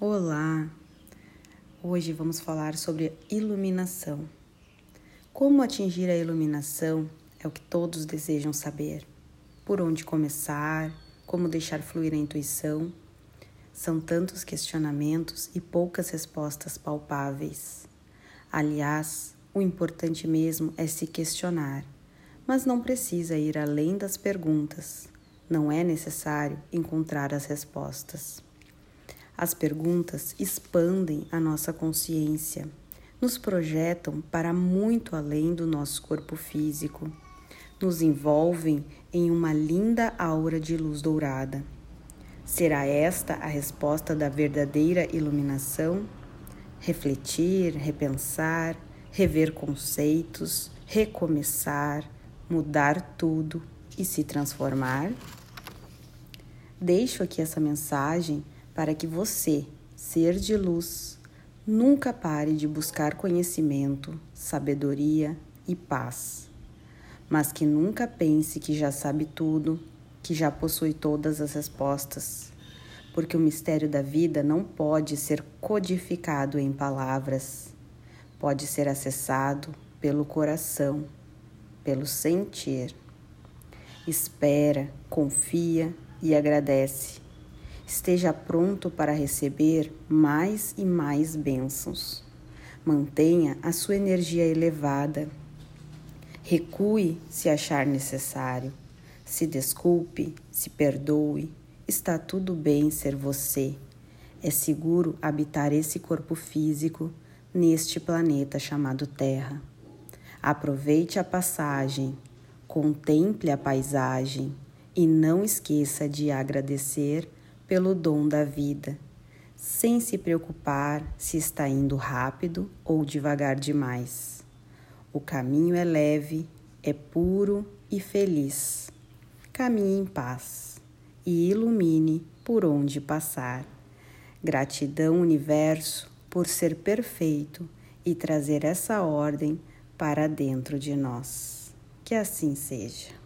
Olá! Hoje vamos falar sobre iluminação. Como atingir a iluminação é o que todos desejam saber. Por onde começar, como deixar fluir a intuição. São tantos questionamentos e poucas respostas palpáveis. Aliás, o importante mesmo é se questionar, mas não precisa ir além das perguntas. Não é necessário encontrar as respostas. As perguntas expandem a nossa consciência, nos projetam para muito além do nosso corpo físico, nos envolvem em uma linda aura de luz dourada. Será esta a resposta da verdadeira iluminação? Refletir, repensar, rever conceitos, recomeçar, mudar tudo e se transformar? Deixo aqui essa mensagem para que você, ser de luz, nunca pare de buscar conhecimento, sabedoria e paz, mas que nunca pense que já sabe tudo, que já possui todas as respostas, porque o mistério da vida não pode ser codificado em palavras, pode ser acessado pelo coração, pelo sentir. Espera, confia e agradece esteja pronto para receber mais e mais bênçãos. Mantenha a sua energia elevada. Recue se achar necessário. Se desculpe, se perdoe. Está tudo bem ser você. É seguro habitar esse corpo físico neste planeta chamado Terra. Aproveite a passagem, contemple a paisagem e não esqueça de agradecer pelo dom da vida, sem se preocupar se está indo rápido ou devagar demais. O caminho é leve, é puro e feliz. Caminhe em paz e ilumine por onde passar. Gratidão, universo, por ser perfeito e trazer essa ordem para dentro de nós. Que assim seja.